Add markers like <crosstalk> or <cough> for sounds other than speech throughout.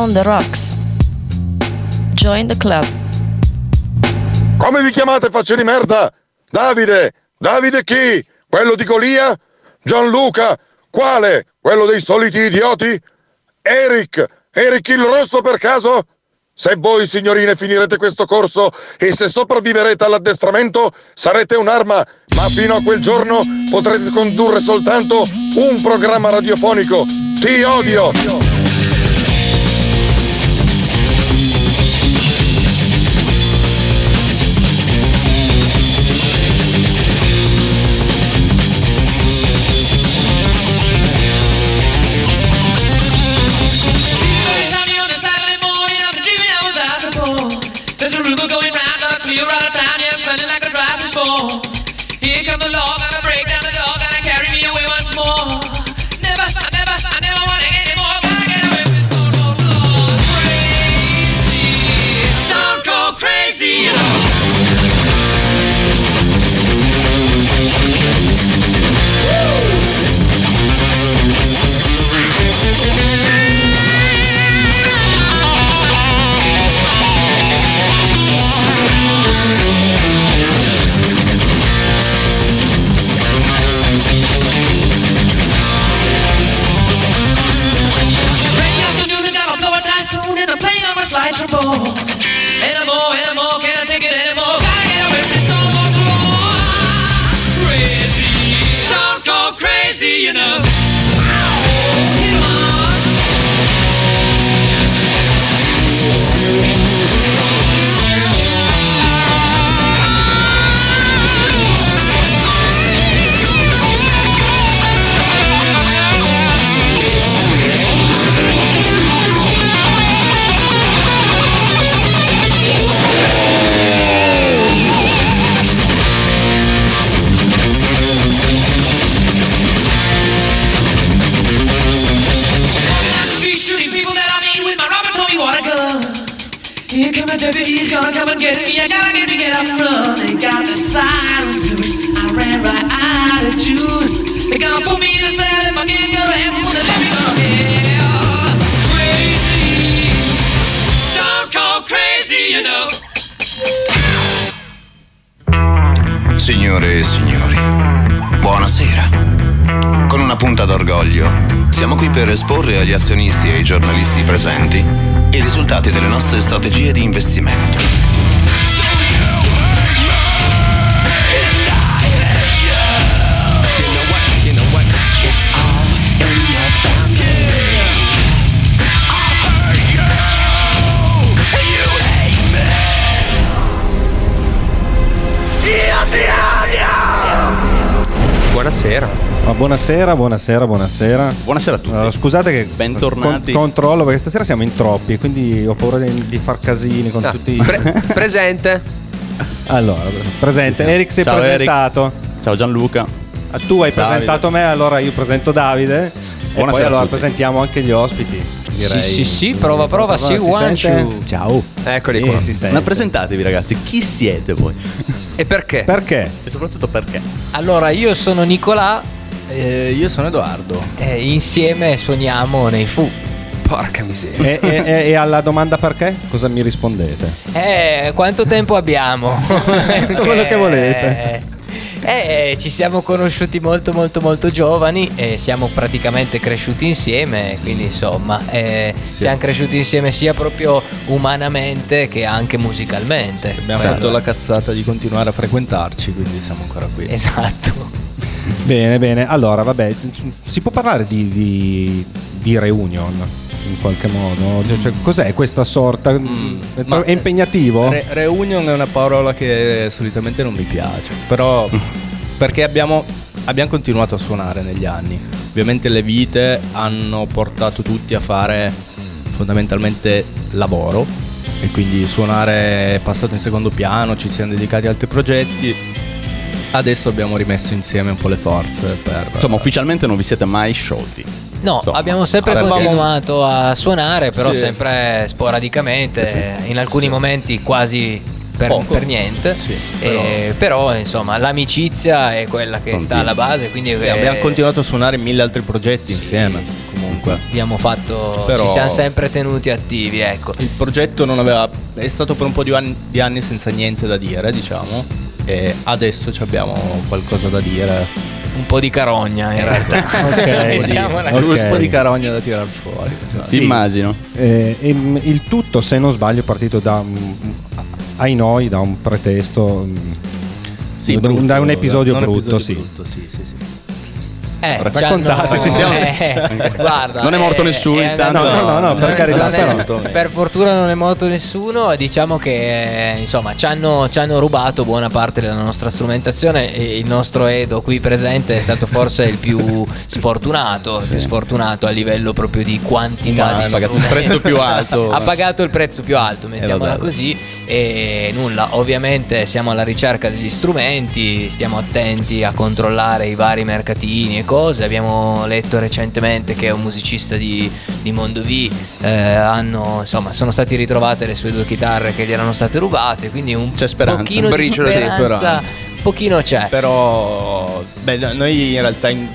Down the Rocks. Join the club. Come vi chiamate facce di merda? Davide? Davide chi? Quello di Golia? Gianluca? Quale? Quello dei soliti idioti? Eric? Eric il rosso per caso? Se voi signorine finirete questo corso e se sopravviverete all'addestramento sarete un'arma, ma fino a quel giorno potrete condurre soltanto un programma radiofonico. Ti odio! On strategie di investimento. Ma buonasera, buonasera, buonasera. Buonasera a tutti. Allora, scusate che Bentornati. con- controllo perché stasera siamo in troppi, quindi ho paura di, di far casini con Ah, tutti. <laughs> pre- presente. allora, presente. Eric si è Ciao, presentato. Ciao Gianluca. Ah, Tu hai Davide. presentato me, allora io presento Davide. e poi Buonasera allora presentiamo anche gli ospiti. Direi. Sì, sì, sì, prova, prova, sì, one, two. Ciao. Eccoli Sì, qua. si sente. Ma presentatevi ragazzi, chi siete voi? E perché? Perché? E soprattutto perché? Allora, io sono Nicolà Eh, io sono Edoardo. e insieme suoniamo nei Fu. Porca miseria. E, e- e- e alla domanda perché? Cosa mi rispondete? Eh, quanto tempo abbiamo? <laughs> Quello che volete. Eh, ci siamo conosciuti molto molto molto giovani e siamo praticamente cresciuti insieme, quindi insomma eh, siamo cresciuti insieme sia proprio umanamente che anche musicalmente. Abbiamo Quello- fatto la cazzata di continuare a frequentarci, quindi siamo ancora qui. Esatto. Bene, bene. Allora, vabbè, si può parlare di, di, di reunion in qualche modo? Cioè, cos'è questa sorta? è, Ma- è impegnativo? Re- reunion è una parola che solitamente non mi piace, però <laughs> perché abbiamo, abbiamo continuato a suonare negli anni. Ovviamente le vite hanno portato tutti a fare fondamentalmente lavoro e quindi suonare è passato in secondo piano, ci siamo dedicati a altri progetti. Adesso abbiamo rimesso insieme un po' le forze per... Insomma, ufficialmente non vi siete mai sciolti. No, Insomma, abbiamo sempre avevamo- continuato a suonare, però Sì. sempre sporadicamente, Sì. in alcuni momenti quasi per, per niente. Sì, Eh, però. insomma l'amicizia è quella che sta alla base, quindi E eh, abbiamo continuato a suonare mille altri progetti insieme. Comunque. comunque. abbiamo fatto, Però- ci siamo sempre tenuti attivi, ecco. Il progetto non aveva, è stato per un po' di anni, di anni senza niente da dire, diciamo. E adesso ci abbiamo qualcosa da dire. Un po' di carogna in realtà. <laughs> Ok. Mettiamola Ok. Giusto di carogna da tirare fuori. Sì. Immagino. Eh, mm, il tutto, se non sbaglio, è partito da mm, ai noi, da un pretesto. mm, Sì, da, un- brutto, da un episodio da un brutto, episodio sì. brutto, sì, sì, sì. Eh, Raccontate, c'hanno- sentiamo. eh, guarda, Non è morto eh, nessuno, è intanto- andato- No, no, no, per carità, però. per fortuna non è morto nessuno. Diciamo che eh, insomma ci hanno, ci hanno rubato buona parte della nostra strumentazione. E il nostro Edo qui presente è stato forse il più <laughs> sfortunato, il più sfortunato a livello proprio di quantità di <laughs> ha pagato il prezzo più alto. ha pagato il prezzo più alto, mettiamola così. E nulla, ovviamente siamo alla ricerca degli strumenti, stiamo attenti a controllare i vari mercatini e cose. Abbiamo letto recentemente che un musicista di, di Mondovì eh, hanno, insomma, sono state ritrovate le sue due chitarre che gli erano state rubate. Quindi un C'è speranza, pochino un di speranza, speranza. pochino c'è. Però beh, noi in realtà in-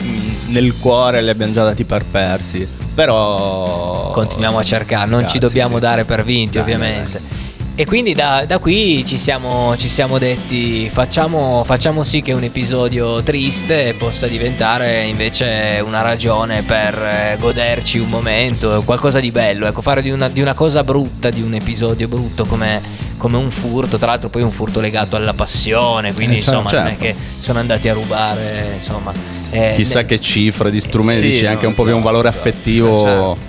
in- nel cuore li abbiamo già dati per persi. Però continuiamo a cercare, non ci dobbiamo sì. dare per vinti ovviamente. E quindi da, da qui ci siamo, ci siamo detti facciamo, facciamo sì che un episodio triste possa diventare invece una ragione per eh, goderci un momento, qualcosa di bello, ecco, fare di una, di una cosa brutta, di un episodio brutto come, come un furto, tra l'altro poi un furto legato alla passione, quindi Eh, certo, insomma non è certo. che sono andati a rubare, insomma... eh, Chissà ne- che cifre di strumenti, Sì, no, anche un po' più un valore affettivo. Sì.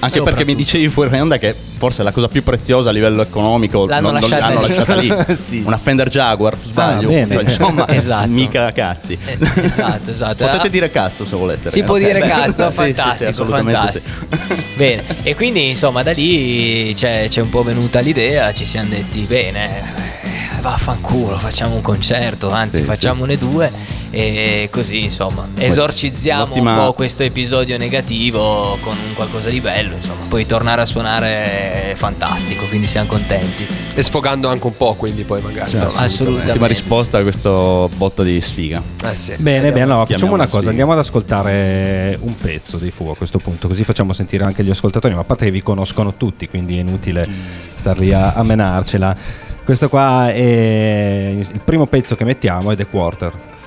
Anche perché mi dicevi fuori onda che forse è la cosa più preziosa a livello economico L'hanno non- non- lasciata l'hanno lì. lasciata lì. <laughs> Sì. Una Fender Jaguar, sbaglio. Ah. Cioè, insomma, <laughs> Esatto. mica cazzi. Eh, esatto, esatto. <laughs> Potete dire cazzo se volete. Si ragazzi. può dire Ok, cazzo, sì, sì, sì, fantastico, fantastico. Bene, e quindi insomma da lì c'è, c'è un po' venuta l'idea, ci siamo detti bene, eh, vaffanculo, facciamo un concerto, anzi Sì, facciamone due e così insomma esorcizziamo l'ottima- un po' questo episodio negativo con qualcosa di bello, insomma, poi tornare a suonare è fantastico, quindi siamo contenti. E sfogando anche un po', quindi poi magari. Certo. però- Assolutamente. Ultima risposta a questo botto di sfiga. Eh sì. Bene, bene, allora facciamo una cosa, sì. andiamo ad ascoltare un pezzo dei Fu a questo punto, così facciamo sentire anche gli ascoltatori, ma a parte che vi conoscono tutti, quindi è inutile star lì a, a menarcela. Questo qua è il primo pezzo che mettiamo ed è Quarter.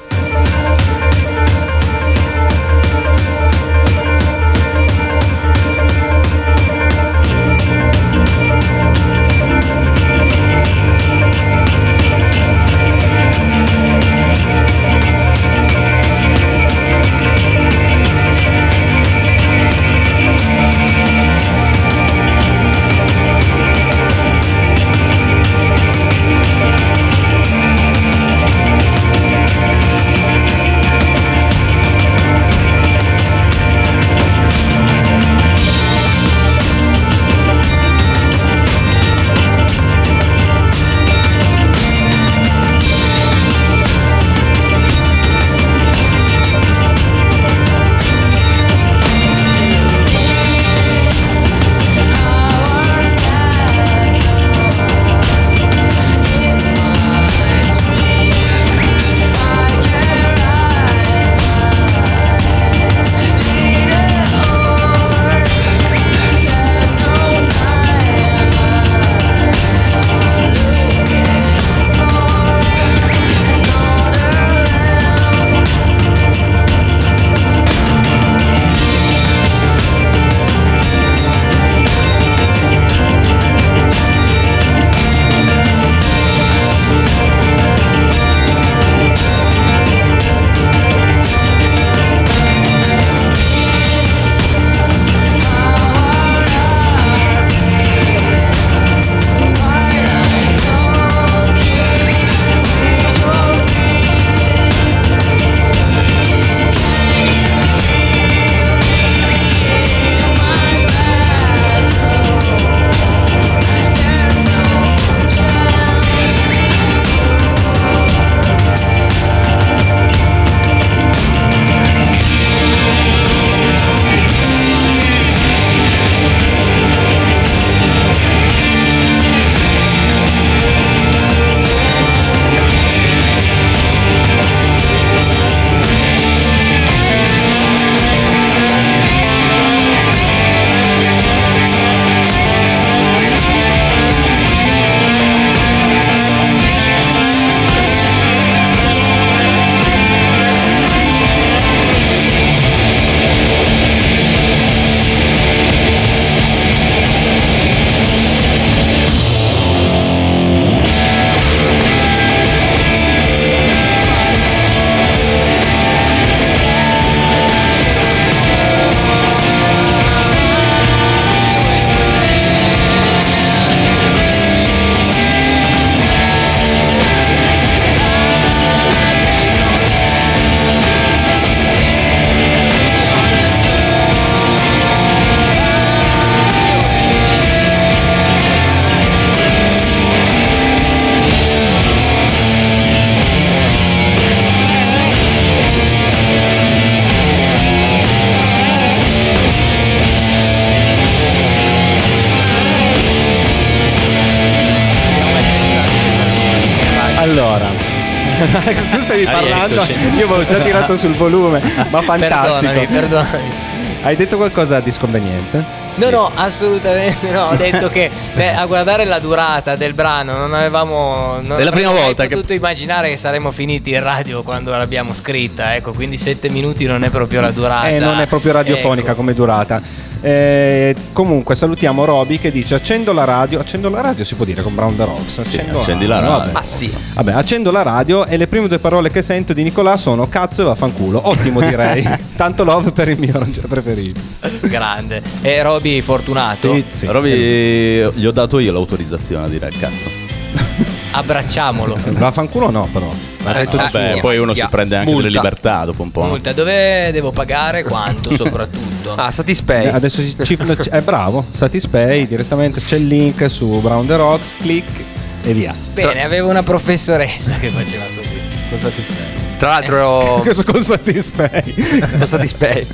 <laughs> tu stavi parlando, io avevo già tirato sul volume, ma fantastico. Perdonami, perdonami. Hai detto qualcosa di sconveniente? No, no, assolutamente no. Ho detto che beh, a guardare la durata del brano non avevamo. Non È la prima volta che- potuto immaginare che saremmo finiti in radio quando l'abbiamo scritta. Ecco, quindi sette minuti non è proprio la durata. Eh, non è proprio radiofonica Ecco. come durata. Eh, comunque salutiamo Roby che dice accendo la radio. Accendo la radio si può dire con Brown the Rocks. Sì, Accendo accendi la radio. Vabbè. Ma sì. Vabbè, accendo la radio e le prime due parole che sento di Nicolà sono cazzo e vaffanculo. Ottimo <laughs> direi. Tanto love per il mio ranger preferito. Grande. E Roby fortunato. Sì, sì. Roby, gli ho dato io l'autorizzazione a dire cazzo. <laughs> Abbracciamolo. Vaffanculo no però. L'ha detto Eh, poi uno via. si prende anche Multa. delle libertà dopo un po'. Multa, dove devo pagare? Quanto <laughs> soprattutto? Ah, Satispay. Eh, Adesso ci, ci- è bravo, Satispay direttamente c'è il link su Brown the Rocks, click e via. Bene, avevo una professoressa che faceva così. Con Satispay. Tra l'altro, <laughs> Questo con Satispay. con Satispay.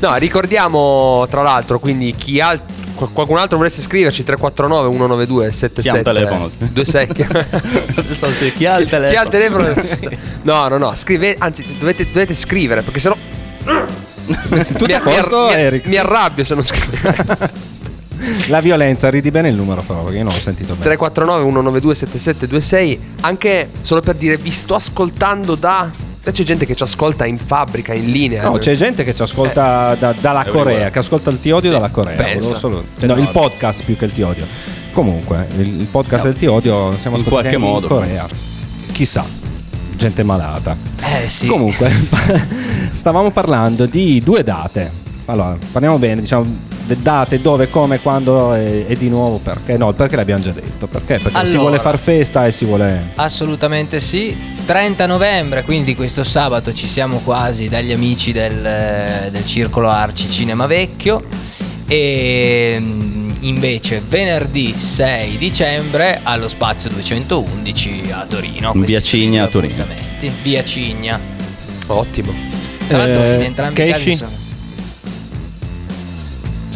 No, ricordiamo tra l'altro, quindi chi al- qual- qualcun altro volesse scriverci 349 192 77 Chi ha un telefono? 26 Chi ha il telefono? Chi ha il telefono? <laughs> No, no, no, scrive, anzi dovete, dovete scrivere perché sennò Tutto mi, a posto, mi- Eric? mi arrabbio se non scrivete. <laughs> La violenza, ridi bene il numero però, perché io non l'ho sentito bene. 349 192 7726 anche solo per dire vi sto ascoltando da c'è gente che ci ascolta in fabbrica in linea No, c'è gente che ci ascolta da- dalla Corea, che ascolta il Ti Odio dalla Corea. pensa. solo- no, il podcast più che il Ti Odio. Comunque, il, il podcast del Ti Odio siamo in ascoltati in modo. Corea. Chissà, gente malata. Eh sì. Comunque, <laughs> stavamo parlando di due date. Allora, parliamo bene, diciamo date, dove, come, quando e, e di nuovo perché. No, perché l'abbiamo già detto. Perché? Perché si Allora. vuole far festa e si vuole. Assolutamente sì. 30 novembre, quindi questo sabato ci siamo quasi dagli amici del, del Circolo Arci Cinema Vecchio e mm, invece venerdì 6 dicembre allo Spazio 211 a Torino. In via Cigna a Torino. Via Cigna. ottimo Tra l'altro Eh, in entrambi i casi sono-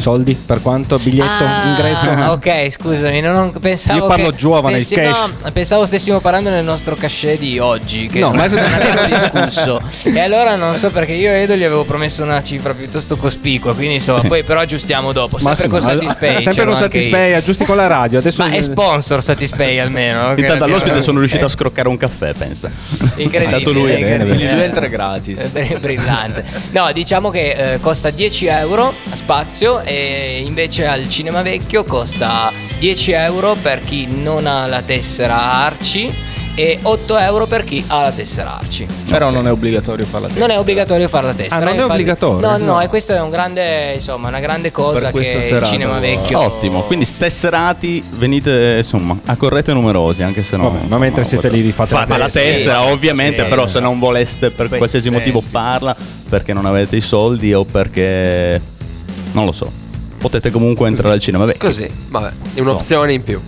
Soldi per quanto? Biglietto? Ah, ingresso? Ok, scusami, non, non pensavo. Io parlo che giovane, il stessi- cash. no, pensavo stessimo parlando del nostro cachet di oggi, che No, non, ma- non abbiamo <laughs> discusso. e allora non so perché io e Edo gli avevo promesso una cifra piuttosto cospicua, quindi insomma, poi però aggiustiamo dopo. Sempre Ma con sì, Satispay. Sempre con Satispay, aggiusti con la radio. Adesso Ma è sponsor Satispay almeno. Intanto all'ospite sono riuscito a Eh, scroccare un caffè, pensa. Incredibile. È stato lui, è bene, entrate gratis. È br- brillante. No, diciamo che eh, costa 10 euro a spazio e invece al Cinema Vecchio costa 10 euro per chi non ha la tessera Arci e 8 euro per chi ha la tessera Arci. Però non è obbligatorio farla Non è obbligatorio fare la tessera. Ah, non è infatti- obbligatorio? No, no, No. e questo è un grande, insomma, una grande cosa Per questa che il serata, Cinema guarda. Vecchio Ottimo, quindi stesserati, venite insomma, accorrete numerosi, anche se no. Vabbè, ma insomma, mentre siete lì vi fate la fate la tessera. tessera, Sì, ovviamente, sì, però sì. se non voleste per qualsiasi motivo farla, perché non avete i soldi o perché non lo so. Potete comunque entrare al cinema. Beh, così vabbè è un'opzione in più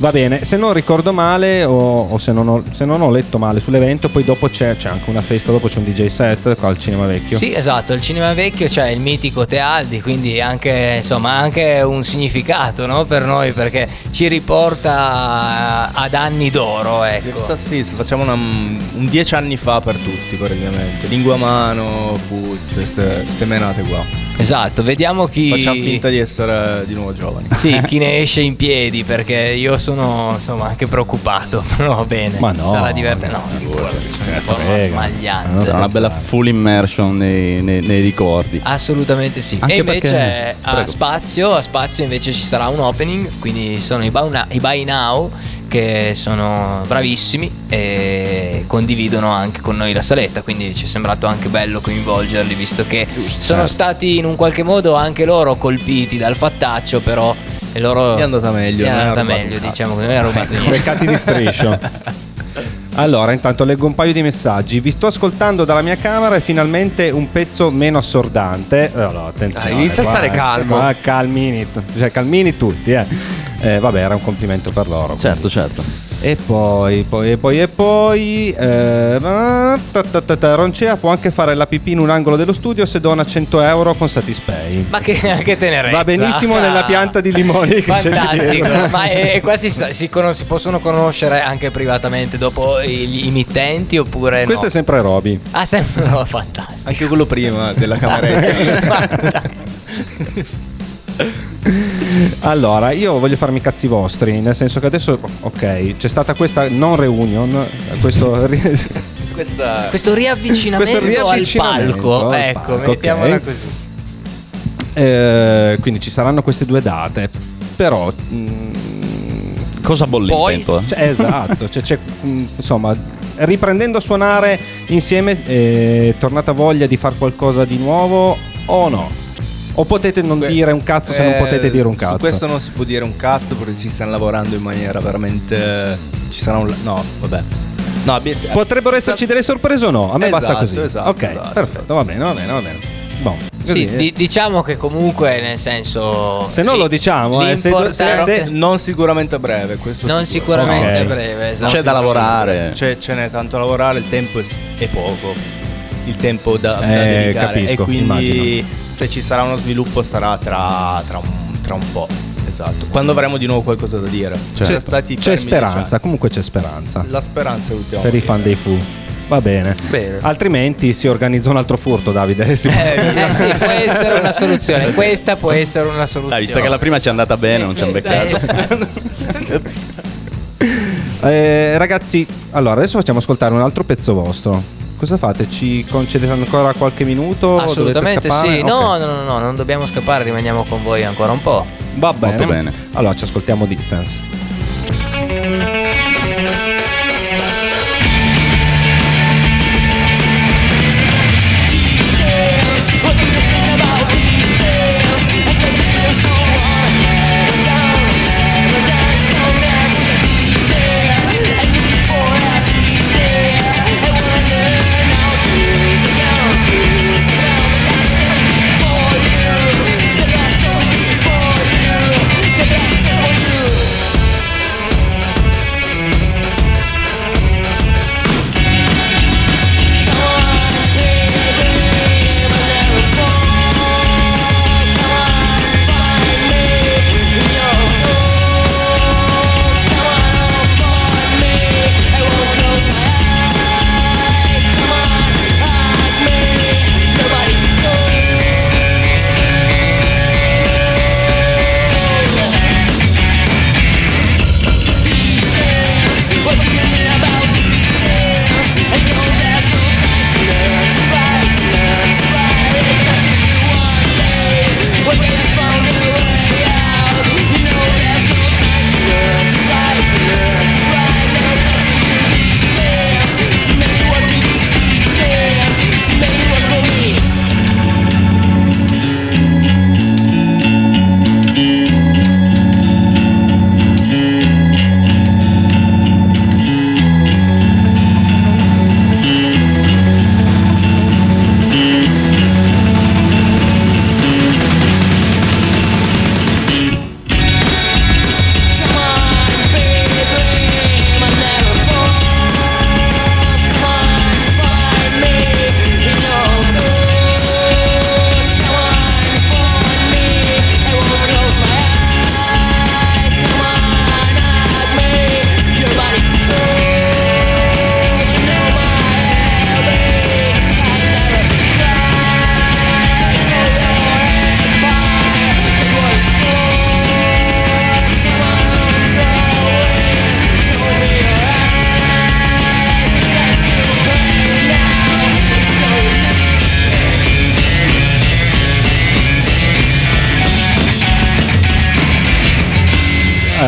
Va bene, se non ricordo male o, o se, non ho, se non ho letto male sull'evento, poi dopo c'è, c'è anche una festa, dopo c'è un DJ set qua al Cinema Vecchio. Sì, esatto, il cinema vecchio c'è il mitico Tealdi, quindi anche, insomma, anche un significato no, per noi perché ci riporta ad anni d'oro. Ecco. Questa sì, se facciamo una- un dieci anni fa per tutti praticamente. Lingua a mano, food, queste menate qua. Esatto, vediamo chi... Facciamo finta di essere di nuovo giovani. Sì, <laughs> chi ne esce in piedi perché io sono insomma anche preoccupato, <laughs> però bene, Ma no, sarà divertente. No, figurati, sono smagliante. Non sarà una bella full immersion nei, nei- nei ricordi. Assolutamente sì. Anche e invece perché- a spazio, a spazio invece ci sarà un opening, quindi sono i Buy Now, i Buy Now che sono bravissimi e condividono anche con noi la saletta, quindi ci è sembrato anche bello coinvolgerli visto che sono certo. stati in un qualche modo anche loro colpiti dal fattaccio, però e loro È andata meglio, È andata meglio, diciamo che non è rubato niente. Beccati di striscio. <laughs> Allora, intanto leggo un paio di messaggi. Vi sto ascoltando dalla mia camera e finalmente un pezzo meno assordante. Allora, attenzione. Dai, inizia a stare calmo. qua calmini, cioè calmini tutti, eh. Eh, vabbè, era un complimento per loro. Certo, certo. E poi, poi, e poi, e poi. eh, ta, ta, ta, Roncea può anche fare la pipì in un angolo dello studio se dona 100 euro con Satispay. Ma che, <laughs> che tenerezza. Va benissimo Ah. nella pianta di limoni Fantastico, ma è, è quasi si, si conos- si possono conoscere anche privatamente dopo gli emittenti oppure Questo no? è sempre Roby. Ah, sempre no, fantastico. Anche quello prima della cameretta. <laughs> <laughs> Allora, io voglio farmi i cazzi vostri, nel senso che adesso, ok, c'è stata questa non reunion, questo Questa Questo riavvicinamento, Questo riavvicinamento al palco, al ecco, palco, mettiamola ok. così. eh, quindi ci saranno queste due date, però... mm, Cosa bolle Poi- il tempo? eh? Cioè, esatto, cioè, c'è, mm, insomma, riprendendo a suonare insieme, è tornata voglia di fare qualcosa di nuovo o no? O potete non Que- dire un cazzo se non Eh, potete dire un Su cazzo? questo non si può dire un cazzo perché ci stanno lavorando in maniera veramente. Ci sarà un. No, vabbè. No, abbia- Potrebbero esserci delle sorprese o no? A me basta Esatto, così. esatto, ok, esatto, perfetto, va bene, va bene, va bene. Così, Sì, di- diciamo che comunque nel senso Se non li- lo diciamo, eh, se- l'importante- se- Non sicuramente a breve. Questo non sicuro. sicuramente Ok. a breve, esatto. C'è da lavorare. C'è, ce n'è tanto da lavorare, il tempo è, è poco. Il tempo da, da Eh, dedicare. capisco, e quindi immagino. se ci sarà uno sviluppo sarà tra, tra un, tra un po'. Esatto. Quando avremo di nuovo qualcosa da dire. Ci c'è, speranza, comunque c'è speranza La speranza è l'ultima. per i fan dei Fu. Va bene. Bene. Altrimenti si organizza un altro furto, Davide. <laughs> Si- Eh sì, può essere una soluzione. Questa può essere una soluzione. Dai, visto che la prima ci è andata bene, non ci hanno beccato. Esatto. Eh, ragazzi, allora adesso facciamo ascoltare un altro pezzo vostro. Cosa fate? Ci concedete ancora qualche minuto? Assolutamente sì. No, Ok. no, no, no, non dobbiamo scappare, rimaniamo con voi ancora un po'. Va bene. Molto bene. Allora ci ascoltiamo Distance.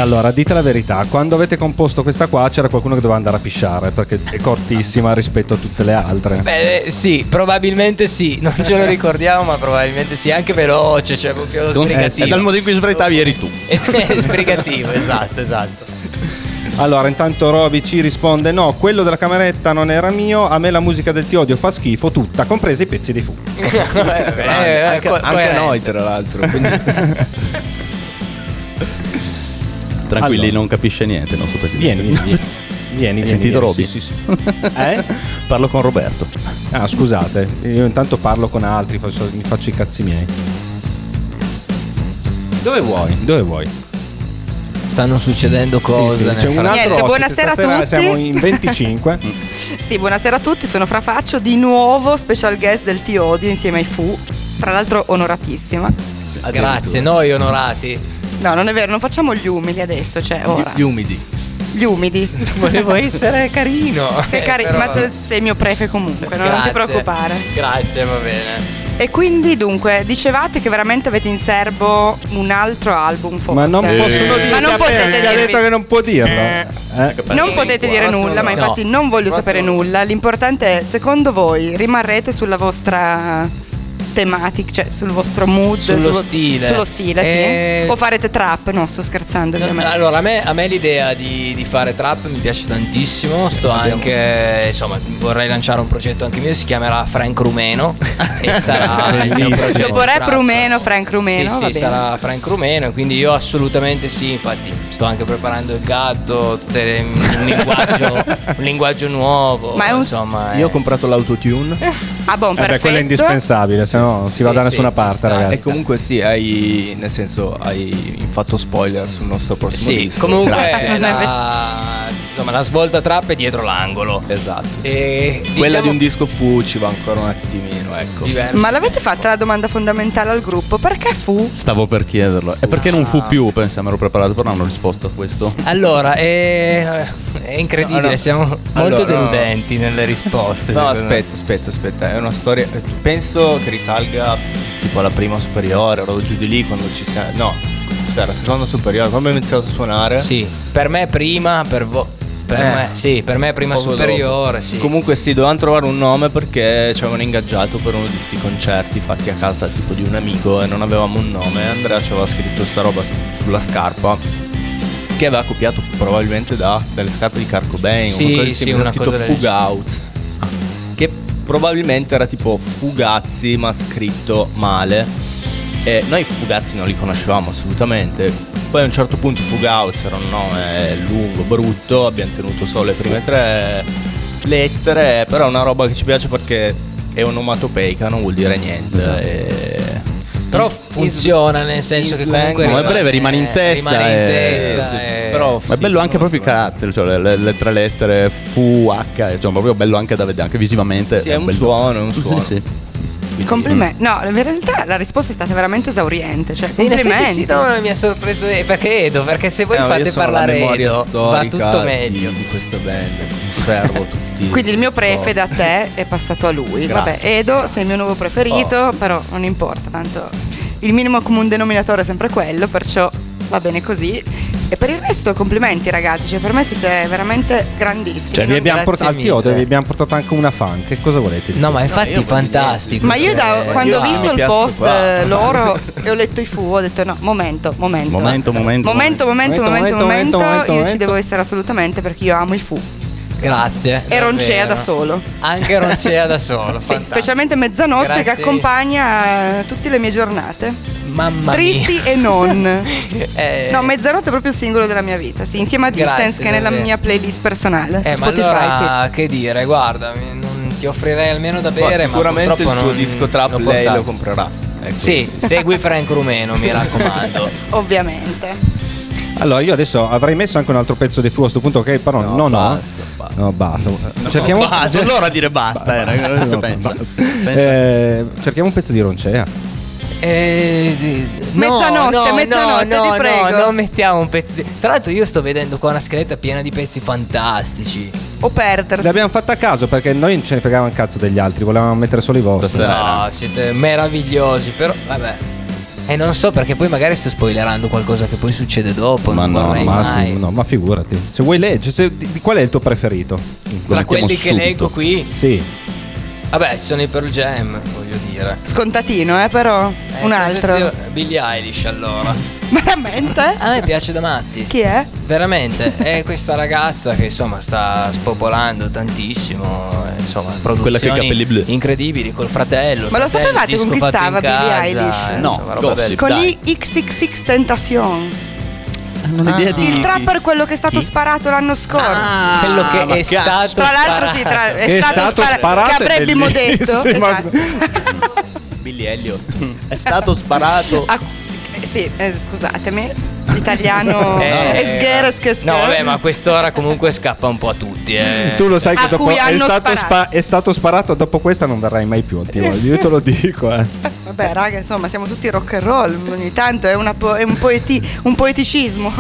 Allora, dite la verità, quando avete composto questa qua c'era qualcuno che doveva andare a pisciare perché è cortissima rispetto a tutte le altre. Beh, eh, sì, probabilmente sì, non ce lo ricordiamo, ma probabilmente sì, anche veloce, cioè proprio Tu- sbrigativo. E dal modo in cui sbraitavi eri tu. <laughs> Eh, sbrigativo, esatto, esatto. Allora, intanto Roby ci risponde: No, quello della cameretta non era mio. A me la musica del Ti odio fa schifo tutta, compresi i pezzi di fu. <laughs> Eh, eh, anche, anche coerente. noi, tra l'altro. quindi- <laughs> Tranquilli, Allora. non capisce niente il nostro presidente. Vieni, vieni, vieni. <laughs> vieni, Hai sentito vieni. Roby? Sì, sì, sì. <laughs> Eh? Parlo con Roberto. Ah, scusate, io intanto parlo con altri, faccio- mi faccio i cazzi miei. Dove vuoi? Dove vuoi? Stanno succedendo cose. Sì, sì, c'è un altro Niente, ospite, buonasera a tutti. Siamo in 25. <laughs> Sì, buonasera a tutti, sono Fra Faccio, di nuovo special guest del Ti Odio insieme ai Fu, tra l'altro onoratissima. Grazie, noi onorati. No, non è vero, non facciamo gli umili adesso, cioè ora. Gli umidi. Gli umidi. Volevo essere carino. <laughs> Che cari- Però- ma tu sei mio prefe comunque, no? non ti preoccupare. Grazie, va bene. E quindi dunque, dicevate che veramente avete in serbo un altro album forse. Ma non possono dire Ma non potete ha detto che non può dirlo. Eh? Non potete dire nulla, ma infatti non voglio sapere nulla. L'importante è, secondo voi, rimarrete sulla vostra tematica, cioè sul vostro mood, Sullo stile. Sullo stile, Eh, sì. O farete trap? No, sto scherzando, No, allora, a me, a me l'idea di, di fare trap mi piace tantissimo. Sto anche, insomma, vorrei lanciare un progetto anche mio. Si chiamerà Frank Rumeno. <laughs> e sarà il mio progetto Dopo Rap. Rumeno, Frank Rumeno, Sì, sì, sarà Frank Rumeno. e Quindi io assolutamente sì. Infatti, sto anche preparando il gatto. le- un, linguaggio, <laughs> un linguaggio nuovo. Ma è un- insomma, Io ho è- comprato l'autotune Ah, buon, Eh beh, perfetto. quello è indispensabile, se no non si va da sì, nessuna parte, sta. ragazzi. e comunque sì, hai nel senso hai fatto spoiler sul nostro prossimo Sì, disco. comunque Grazie. la, <laughs> insomma, la svolta trap è dietro l'angolo. Esatto. sì. E Quella diciamo di un disco fu ci va ancora un attimino, ecco. diverso. Ma l'avete fatta la domanda fondamentale al gruppo? Perché fu? Stavo per chiederlo. E perché non fu più? Pensa, mi ero preparato, però non ho risposto a questo. Allora, è, è incredibile, No, no. siamo molto Allora, no. deludenti nelle risposte. No, secondo me. aspetta, aspetta, aspetta, è una storia. Penso che risalga tipo alla prima superiore, ero giù di lì quando ci siamo. No, cos'era, seconda superiore, quando abbiamo iniziato a suonare. Sì, per me prima, per voi. Per Eh. me, sì, per me prima superiore, sì. Comunque sì, dovevamo trovare un nome perché ci avevano ingaggiato per uno di sti concerti fatti a casa tipo di un amico e non avevamo un nome. Andrea ci aveva scritto sta roba sulla scarpa che aveva copiato probabilmente da, dalle scarpe di Carco Bain. Sì, una cosa sì, una cosa del Fugouts. Che probabilmente era tipo Fugazzi ma scritto male. E noi Fugazzi non li conoscevamo assolutamente. Poi a un certo punto Fugouts era un nome lungo, brutto, abbiamo tenuto solo le prime tre lettere, però è una roba che ci piace perché è onomatopeica, non vuol dire niente. Esatto. e- Però funziona nel senso che slang, comunque no, è rimane- breve, rimane in testa Rimane in e- testa. sì, e- però Ma è sì, bello anche proprio i caratteri, cioè le, le- tre lettere Fu, H, insomma, proprio bello anche da vedere, anche visivamente. Sì, è un bello. suono, è un suono. Sì, sì. Complimenti. No, in realtà la risposta è stata veramente esauriente. Cioè, In effetti complimenti. sì, no, mi ha sorpreso eh, perché Edo, perché se voi Eh, fate parlare Edo va tutto meglio. Di, di questa band, conservo tutti. <laughs> Quindi il mio prefe da te è passato a lui. Vabbè, Grazie. Edo, sei il mio nuovo preferito, però non importa, tanto il minimo comune denominatore è sempre quello, perciò va bene così. E per il resto complimenti ragazzi, cioè per me siete veramente grandissimi. Cioè, vi abbiamo portato al. Tiodo, vi abbiamo portato anche una fan. Che cosa volete? No, ma infatti io fantastico. Ma io da cioè, quando ho io visto mi il post qua. eh, loro e ho letto i fu, ho detto no, momento, momento. Momento, momento, Momento, momento, Momento, momento, momento, momento, momento, io ci devo essere assolutamente perché io amo i fu. Grazie. E Roncea davvero. da solo. Anche Roncea da solo. <laughs> Sì, specialmente mezzanotte Grazie. che accompagna eh, tutte le mie giornate. Mamma Tristi mia. e non. <laughs> Eh, No, mezzanotte è proprio il singolo della mia vita. Sì, insieme a Grazie, Distance, che è nella mia playlist personale. eh, su ma Spotify, allora che dire, guarda, non ti offrirei almeno da Ma bere, ma sicuramente il purtroppo tuo non- disco trap non lei lo comprerà. Ecco, Sì, segui Frank Rumeno, mi raccomando. sì. <laughs> Ovviamente. Allora, io adesso avrei messo anche un altro pezzo di Fu a questo punto, ok? Però No, non basta, ho. basta. No, basta. cerchiamo Ah, sono loro a dire basta, eh, ragazzi, No, pensa. basta. Eh, cerchiamo un pezzo di Roncea. Eh, no, Mezzanotte, no, mezzanotte, no, ti prego. No, non mettiamo un pezzo di... Tra l'altro io sto vedendo qua una scaletta piena di pezzi fantastici. O perdersi. L'abbiamo fatta a caso perché noi non ce ne fregava un cazzo degli altri, volevamo mettere solo i vostri. No, siete meravigliosi, però vabbè. E non so perché poi magari sto spoilerando qualcosa che poi succede dopo. Ma non no, Ma, mai. sì, no, ma figurati. Se vuoi leggere, se- di, di qual è il tuo preferito? Tra quelli che subito. leggo qui, Sì. Vabbè, ci sono i Pearl Jam, voglio dire. Scontatino, eh, però. Eh, un altro. Billie Eilish allora. <laughs> Veramente? A me piace da matti. Chi è? Veramente, è questa ragazza che insomma sta spopolando tantissimo, eh, insomma, Quella che ha i capelli blu. incredibili col fratello. Ma lo fratello, sapevate con chi stava Billie Eilish? No, insomma, gossip. Con Dai. i XXX Tentacion. Non ho idea di. Il trapper quello che è stato Chi? sparato l'anno scorso. Quello che Ah, è stato Tra l'altro, sì, tra- sparato. è, Che è stato, stato spara- sparato che è avrebbimo detto. <laughs> esatto. <laughs> Billy Elliot. È stato sparato. Ah, eh, sì, eh, scusatemi. L'italiano <laughs> Eh, è sgher, No, vabbè, ma a quest'ora comunque scappa un po' a tutti. Eh. Tu lo sai che A dopo è stato, sparato. spa- è stato sparato, dopo questa non verrai mai più. Ti voglio, io te lo dico. Eh. Vabbè, raga, insomma, siamo tutti rock and roll. Ogni tanto è, una po- è un, poeti- un poeticismo.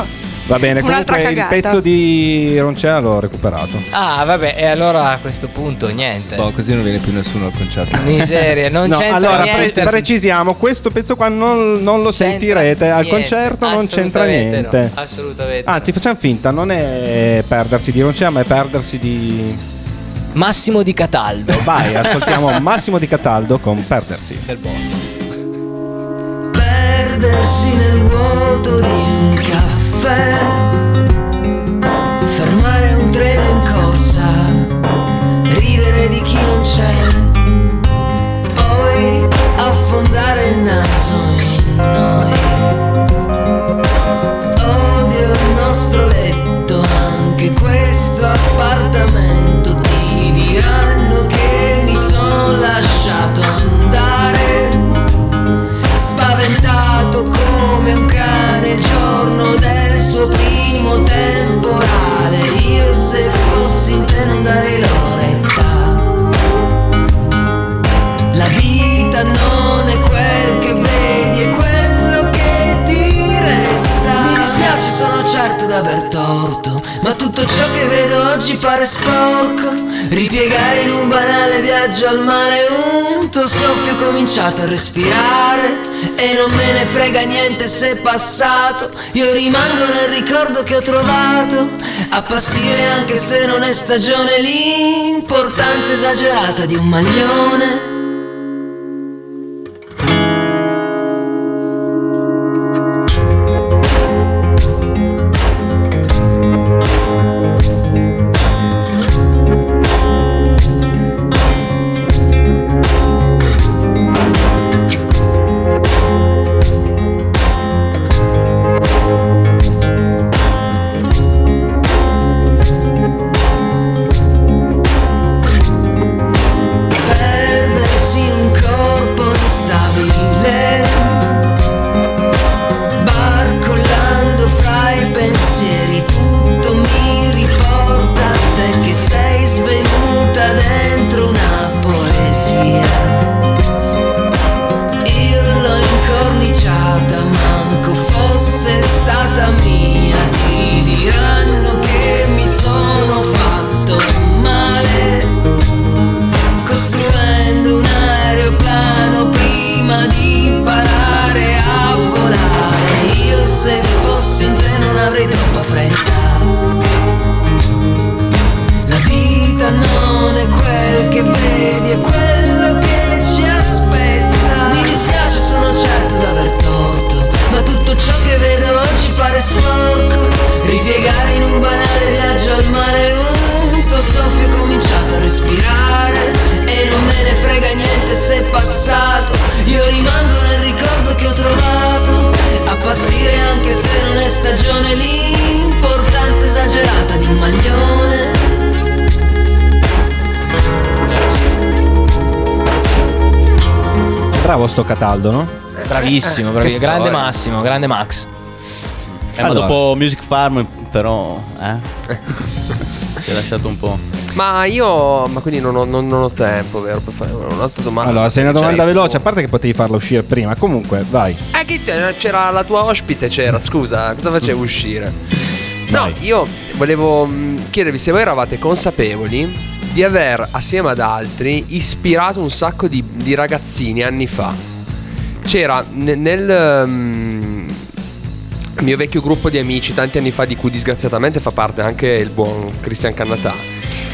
Va bene, Un'altra comunque il cagata. pezzo di Roncea l'ho recuperato. Ah, vabbè, e allora a questo punto niente. Boh, così non viene più nessuno al concerto. Miseria, non No, c'entra allora pre- niente. precisiamo, questo pezzo qua non, non lo C'entra sentirete al niente, concerto, non c'entra niente. no, assolutamente. Anzi, facciamo finta, non è perdersi di Roncea, ma è perdersi di. Massimo di Cataldo. <laughs> Vai, ascoltiamo Massimo di Cataldo con Perdersi. Del bosco. perdersi nel vuoto di un caffè, fermare un treno in corsa, ridere di chi non c'è, poi affondare il naso in noi. Oggi pare sporco. Ripiegare in un banale viaggio al mare, un tuo soffio cominciato a respirare e non me ne frega niente se è passato. Io rimango nel ricordo che ho trovato, appassire anche se non è stagione, l'importanza esagerata di un maglione. Stagione, l'importanza esagerata di un maglione. Bravo sto Cataldo, no? Bravissimo, Che bravissimo. Grande. Massimo, grande Max. Eh, ma Allora. dopo Music Farm, però, eh? <laughs> Ti ha lasciato un po'. Ma io, ma quindi non ho, non- non ho tempo, vero? Per fare un'altra domanda. Allora, sei una Cioè, domanda veloce, a parte che potevi farla uscire prima. Comunque, vai. Eh, te- c'era la tua ospite, c'era, scusa, cosa facevo uscire? No, Vai. io volevo mh, chiedervi se voi eravate consapevoli di aver, assieme ad altri, ispirato un sacco di, di ragazzini anni fa. C'era ne- nel mm, mio vecchio gruppo di amici, tanti anni fa, di cui disgraziatamente fa parte anche il buon Cristian Cannatà,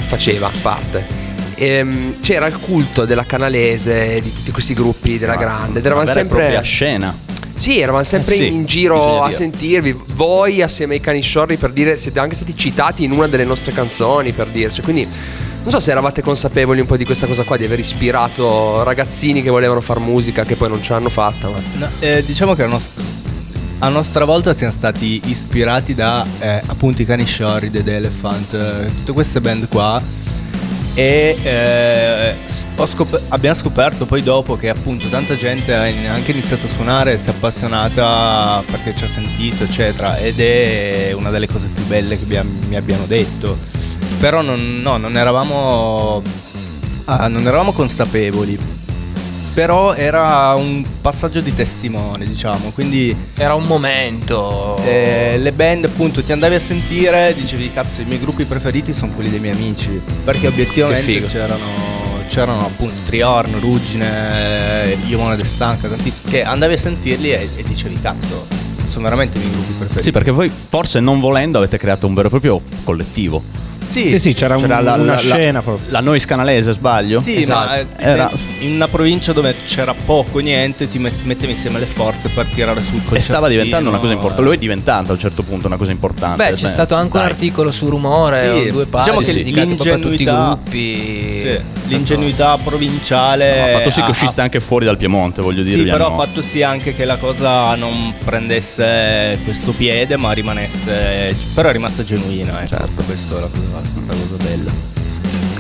faceva parte. Ehm, c'era il culto della canalese, di tutti questi gruppi della grande. ed Eravamo sempre propria scena. Sì, eravamo sempre Eh sì, in giro a dire. sentirvi, voi assieme ai cani sciorri per dire, siete anche stati citati in una delle nostre canzoni per dirci, quindi non so se eravate consapevoli un po' di questa cosa qua, di aver ispirato ragazzini che volevano fare musica che poi non ce l'hanno fatta, ma... No, eh, diciamo che erano st- a nostra volta siamo stati ispirati da eh, appunto i cani sciorri, Dead Elephant, eh, tutte queste band qua. E eh, scop- abbiamo scoperto poi dopo che appunto tanta gente ha anche iniziato a suonare, si è appassionata perché ci ha sentito, eccetera. Ed è una delle cose più belle che mi abbiano detto. Però non, no, non eravamo, ah, non eravamo consapevoli. Però era un passaggio di testimone, diciamo. Quindi Era un momento. eh, le band appunto ti andavi a sentire dicevi cazzo i miei gruppi preferiti sono quelli dei miei amici perché obiettivamente c'erano c'erano appunto Triorn, Ruggine, Io Mona De Stanca tantissimi che andavi a sentirli e, e dicevi cazzo sono veramente i miei gruppi preferiti Sì, perché voi forse non volendo avete creato un vero e proprio collettivo. Sì, sì, c'era un- una scena proprio. La Noise Canalese, sbaglio? Sì, Esatto. ma eh, Era- in una provincia dove c'era poco, niente, ti met- mettevi insieme le forze per tirare sul concertino. E stava diventando una cosa importante. Lo è diventando a un certo punto una cosa importante. Beh, c'è stato anche un dai. articolo su Rumore, Sì, due diciamo pagine che dedicate proprio a tutti i l'ingenuità- gruppi. Sì, stato- l'ingenuità provinciale Ha fatto sì che ha- usciste anche fuori dal Piemonte, voglio dire. Sì, però hanno- ha fatto sì anche che la cosa non prendesse questo piede, ma rimanesse. Però è rimasta genuina, ecco. Certo. Questa è la cosa, la cosa bella.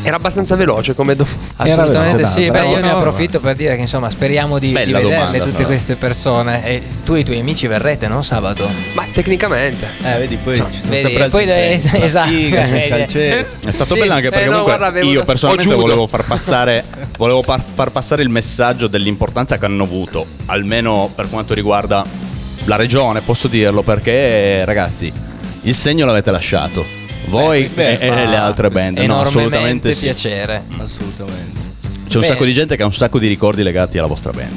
Era abbastanza veloce come do- Assolutamente sì, beh io ne approfitto per dire che insomma speriamo di, di vederle domanda, tutte però. queste persone e tu e i tuoi amici verrete, no sabato? Ma tecnicamente. Eh, vedi, poi ci sono vedi, sempre poi es- esatto. figa. <laughs> È stato Sì, bello anche eh, perché no, comunque guarda, io personalmente judo. volevo far passare volevo par- far passare il messaggio dell'importanza che hanno avuto, almeno per quanto riguarda la regione, posso dirlo, perché ragazzi, il segno l'avete lasciato. Voi e, ci e fa le altre band, no, assolutamente sì. piacere. Assolutamente. C'è un Bene. sacco di gente che ha un sacco di ricordi legati alla vostra band.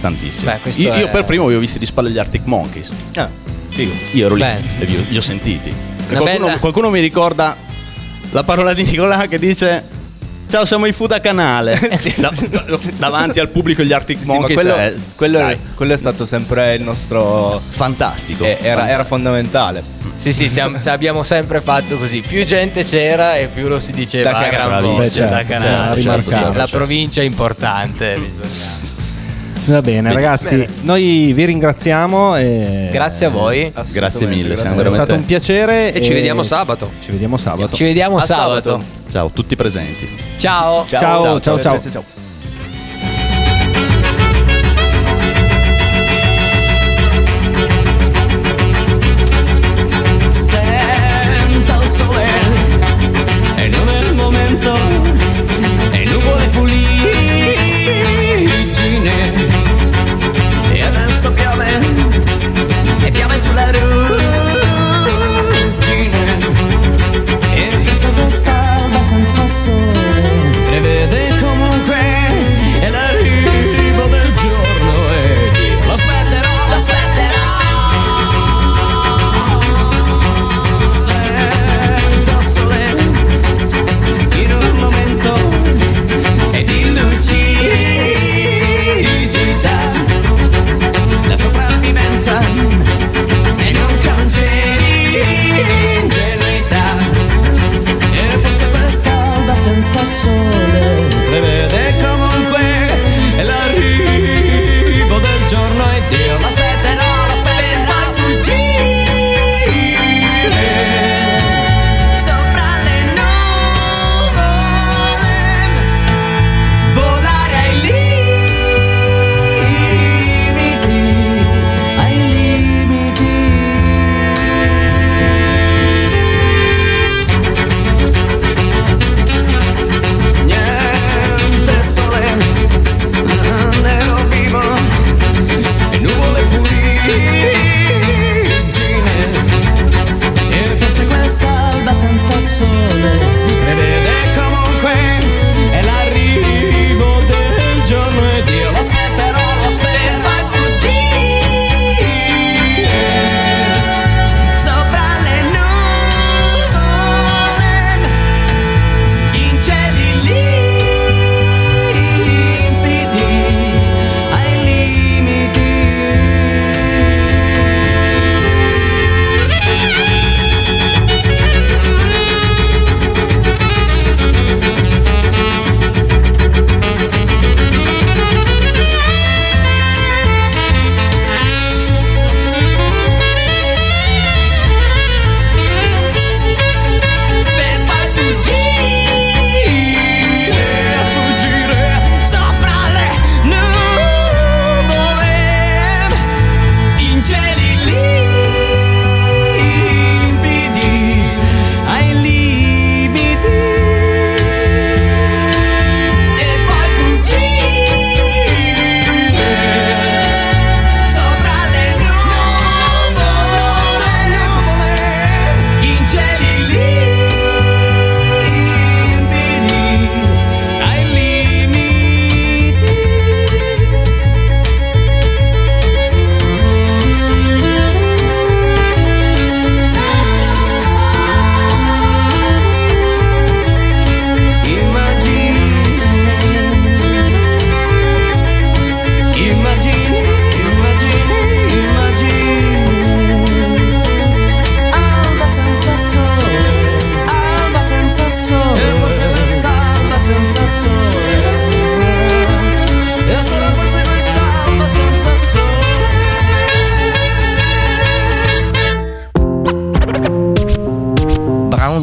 Tantissimi. Beh, io, io è- per primo vi ho visti di spalle gli Arctic Monkeys. Ah, figo. Io ero lì e vi ho, li ho sentiti. Qualcuno, bella- qualcuno mi ricorda la parola di Nicolà che dice Ciao, siamo i Fuda Canale. <laughs> Da- davanti al pubblico gli Arctic Sì, Monkeys. quello, è- quello è, quello è stato sempre il nostro. fantastico. eh, Era, era fondamentale. Sì, sì, siamo- se abbiamo sempre fatto così. Più gente c'era e più lo si diceva Da a canale. gran voce certo, da canale. certo, Sì, sì, rimarcato, La certo. provincia è importante, bisogna. Va bene, ragazzi, noi vi ringraziamo. E Grazie a voi. Grazie mille, siamo È veramente- stato un piacere. E ci vediamo sabato. Ci vediamo sabato. Ci vediamo A sabato. Ciao, tutti presenti. Ciao. Ciao, ciao, ciao. ciao. Stenta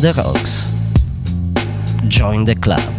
the rocks. Join the club.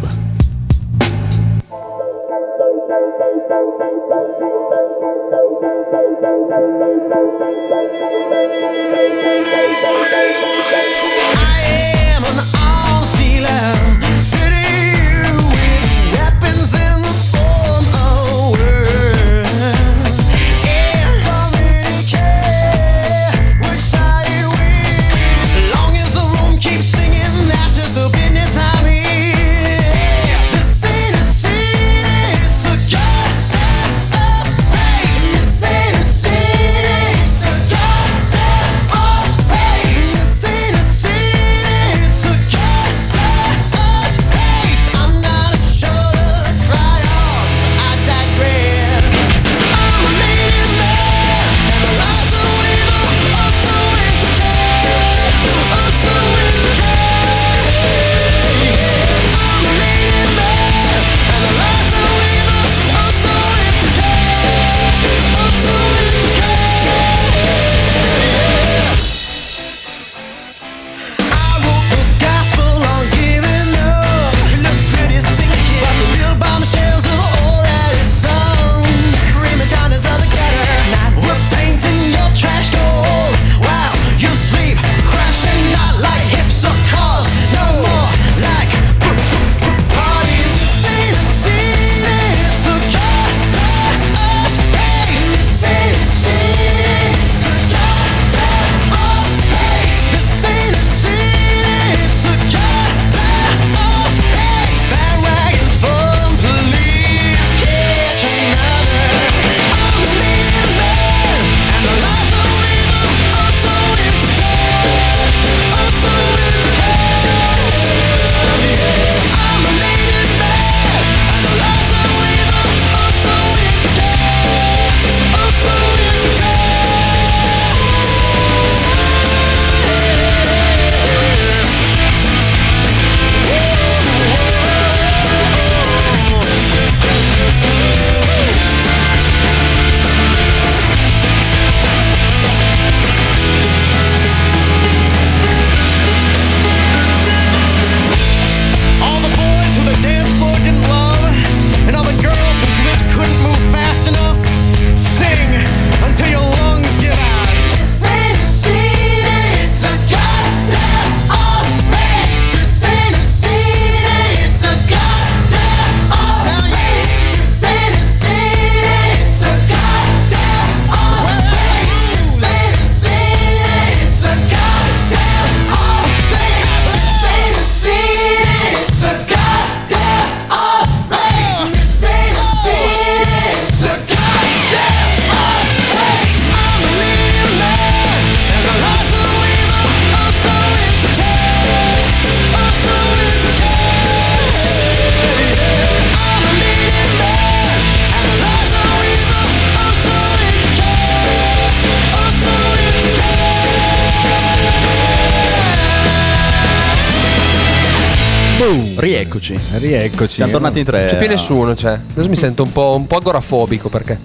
Rieccoci. Rieccoci. Siamo tornati in tre. C'è più nessuno, cioè. Adesso mi sento un po', un po' agorafobico perché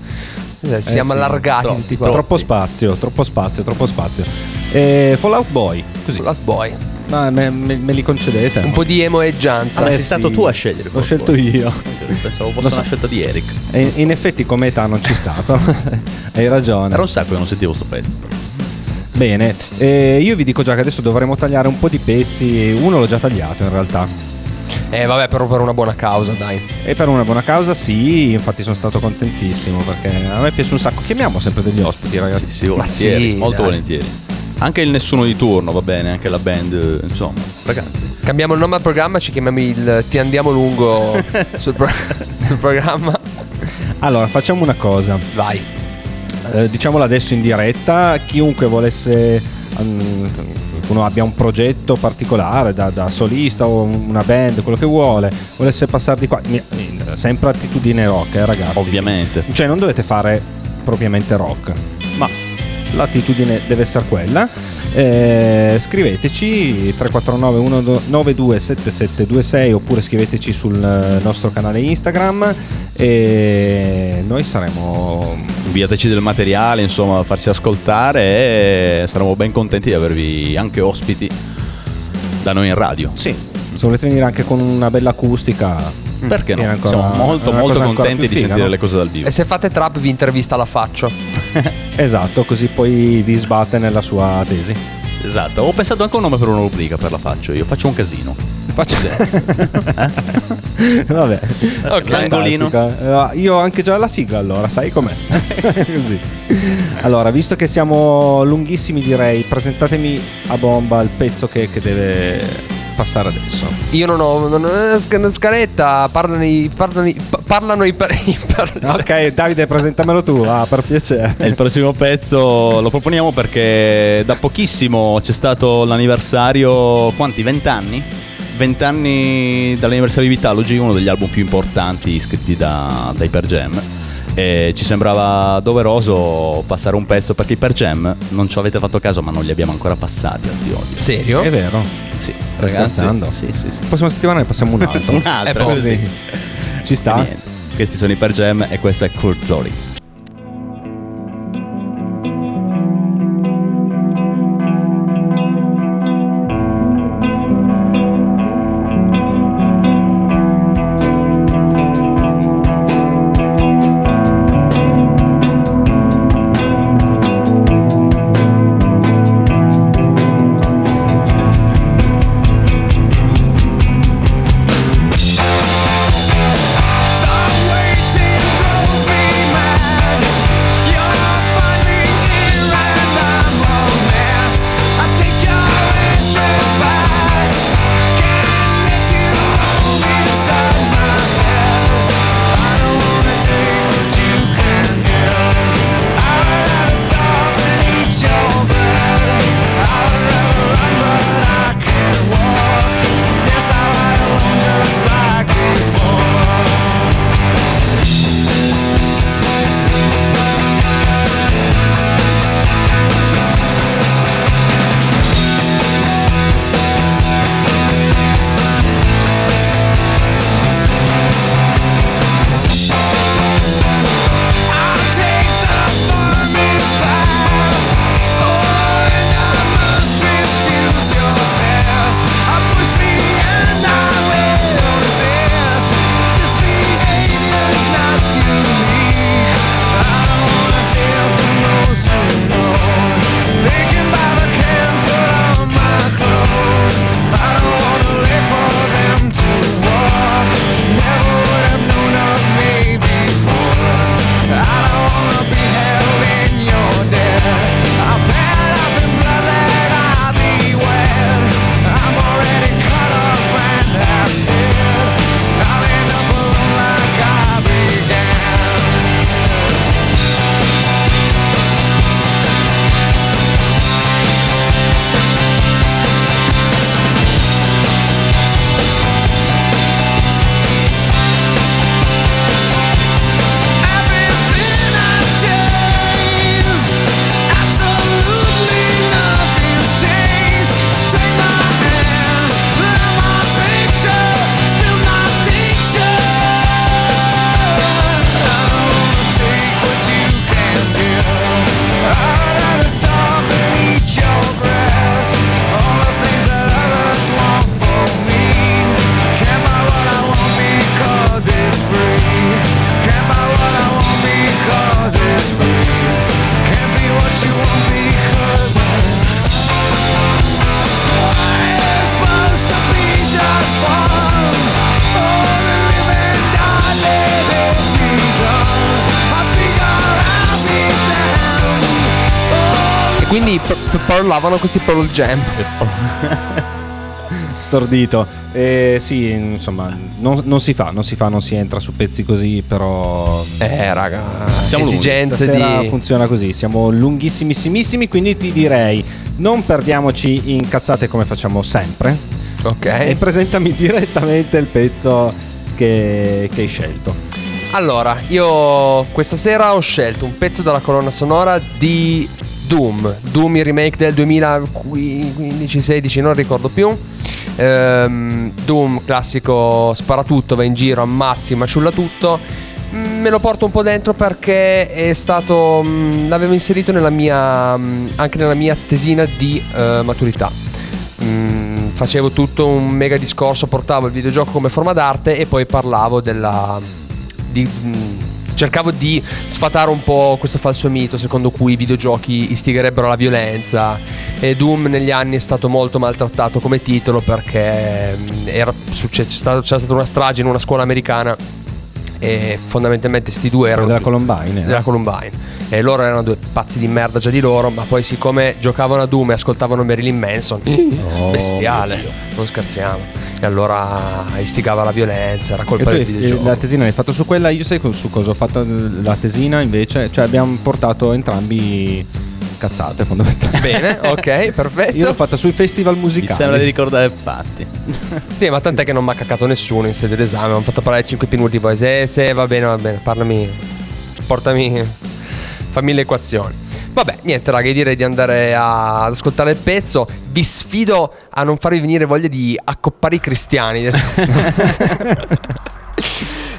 eh, siamo sì, allargati troppo, tutti qua. Troppo spazio, troppo spazio, troppo spazio. E Fallout Boy, così. Fallout Boy. Ma me, me- me li concedete? Un po' di emoeggianza. Ah, Eh sei stato sì. tu a scegliere. L'ho scelto io. Pensavo fosse so. una scelta di Eric. E in effetti come età non ci sta, però <laughs> hai ragione. Era un sacco che non sentivo sto pezzo. Bene, eh, io vi dico già che adesso dovremo tagliare un po' di pezzi, uno l'ho già tagliato in realtà. Eh, vabbè, però per una buona causa, dai. E per una buona causa sì, infatti sono stato contentissimo perché a me piace un sacco. Chiamiamo sempre degli ospiti ragazzi. Sì, sì, volentieri, sì, molto dai. volentieri. Anche il nessuno di turno, va bene, anche la band, insomma, ragazzi. Cambiamo il nome al programma, ci chiamiamo il Ti andiamo lungo <laughs> sul, pro- sul programma. Allora, facciamo una cosa. Vai. Eh, diciamolo adesso in diretta, chiunque volesse mm, qualcuno abbia un progetto particolare da, da solista o una band, quello che vuole, volesse passare di qua, sempre attitudine rock, eh, ragazzi. Ovviamente. Cioè non dovete fare propriamente rock, ma l'attitudine deve essere quella. Eh, scriveteci 349 192 7726 oppure scriveteci sul eh, nostro canale Instagram e noi saremo Inviateci del materiale, insomma, farci ascoltare e saremo ben contenti di avervi anche ospiti da noi in radio. Sì, se volete venire anche con una bella acustica. Perché no? ancora- Siamo molto, molto contenti di figa, sentire no? le cose dal vivo. E se fate trap vi intervista la faccio. <laughs> Esatto, così poi vi sbatte nella sua tesi. Esatto, ho pensato anche a un nome per una rubrica per la faccio. Io faccio un casino. Faccio <laughs> Vabbè. Ok. L'angolino. Eh, io ho anche già la sigla allora, sai com'è? <laughs> Così. Allora, visto che siamo lunghissimi direi, presentatemi a bomba il pezzo che, che deve passare adesso. Io non ho, non sc- scaletta, parlano i, parlano i, pa- parlano i, i per- Ok, Davide, presentamelo tu, ah, per piacere. E il prossimo pezzo lo proponiamo perché da pochissimo c'è stato l'anniversario, quanti? 20 anni? 20 anni dall'anniversario di Vitalogy, uno degli album più importanti scritti da, da Hyper Jam. E ci sembrava doveroso passare un pezzo perché i Per Jam non ci avete fatto caso, ma non li abbiamo ancora passati al di oggi. Serio? È vero. Sì, ragazzi. scherzando? Sì, sì, sì. La prossima settimana ne passiamo un altro. <laughs> Un altro, Eh, così. sì. Ci sta? Questi sono i Per Jam e questa è Kurt Glory. Parlavano questi Pearl Jam. <laughs> Stordito. Eh, sì, insomma, non, non si fa, non si fa, non si entra su pezzi così, però... Eh, raga, Siamo esigenze di... funziona così, siamo lunghissimissimissimi, quindi ti direi non perdiamoci in cazzate come facciamo sempre. Ok. E presentami direttamente il pezzo che, che hai scelto. Allora, io questa sera ho scelto un pezzo della colonna sonora di Doom. Doom il remake del 2015-16, non ricordo più. Ehm, Doom, classico sparatutto, va in giro, ammazzi, maciulla tutto. Mm, Me lo porto un po' dentro perché è stato. mm, l'avevo inserito nella mia. mm, anche nella mia tesina di eh, maturità. Mm, facevo tutto un mega discorso, portavo il videogioco come forma d'arte e poi parlavo della... di- cercavo di sfatare un po' questo falso mito secondo cui i videogiochi istigherebbero alla violenza. E Doom negli anni è stato molto maltrattato come titolo perché mh, era c'era stata una strage in una scuola americana e fondamentalmente sti due erano della Columbine. eh. della Columbine e loro erano due pazzi di merda già di loro ma poi siccome giocavano a Doom e ascoltavano Marilyn Manson Oh, <laughs> bestiale non scherziamo e allora istigava la violenza era E colpa tu del videogioco la tesina l'hai fatto su quella, io sai su cosa ho fatto la tesina invece? Cioè abbiamo portato entrambi cazzate fondamentalmente. bene ok <laughs> perfetto Io l'ho fatta sui festival Mi musicali. sembra di ricordare fatti. <laughs> sì ma tant'è che non mi ha caccato nessuno in sede d'esame mi hanno fatto parlare 5 minuti poi se, se va bene va bene parlami portami fammi le equazioni Vabbè, niente, raga, io direi di andare a- ad ascoltare il pezzo. Vi sfido a non farvi venire voglia di accoppare i cristiani. <laughs>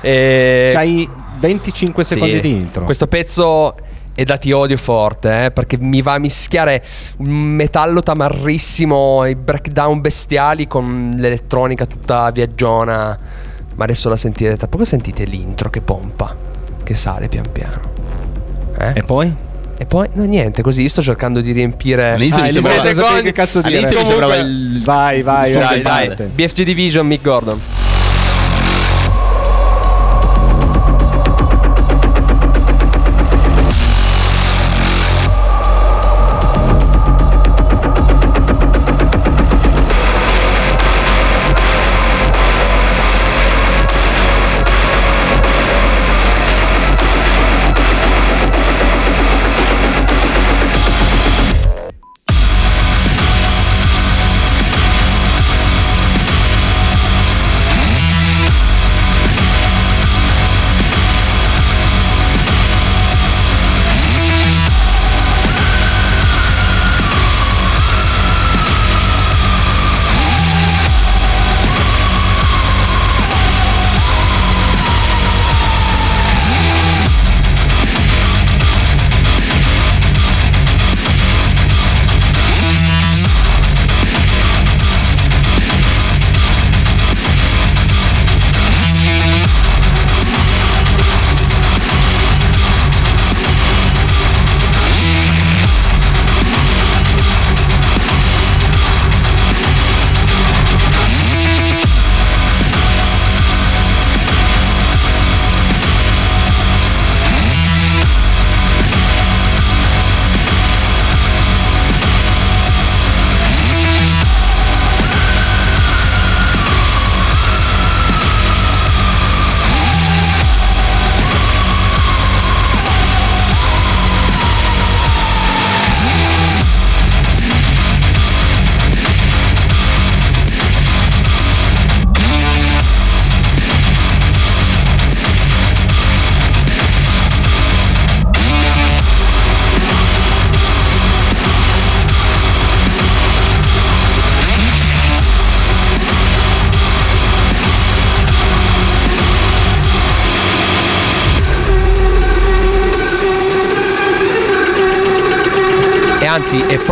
e... C'hai 25 Sì, secondi di intro. Questo pezzo è da ti odio forte, eh, perché mi va a mischiare un metallo tamarrissimo, i breakdown bestiali con l'elettronica tutta viaggiona. Ma adesso la sentirete. Tra poco sentite l'intro che pompa, che sale pian piano. Eh? E poi? E poi, no, niente, così io sto cercando di riempire. All'inizio mi i sembrava- secondi. che cazzo dire. All'inizio mi Comunque- sembrava il. Vai, vai, vai, vai. BFG Division, Mick Gordon.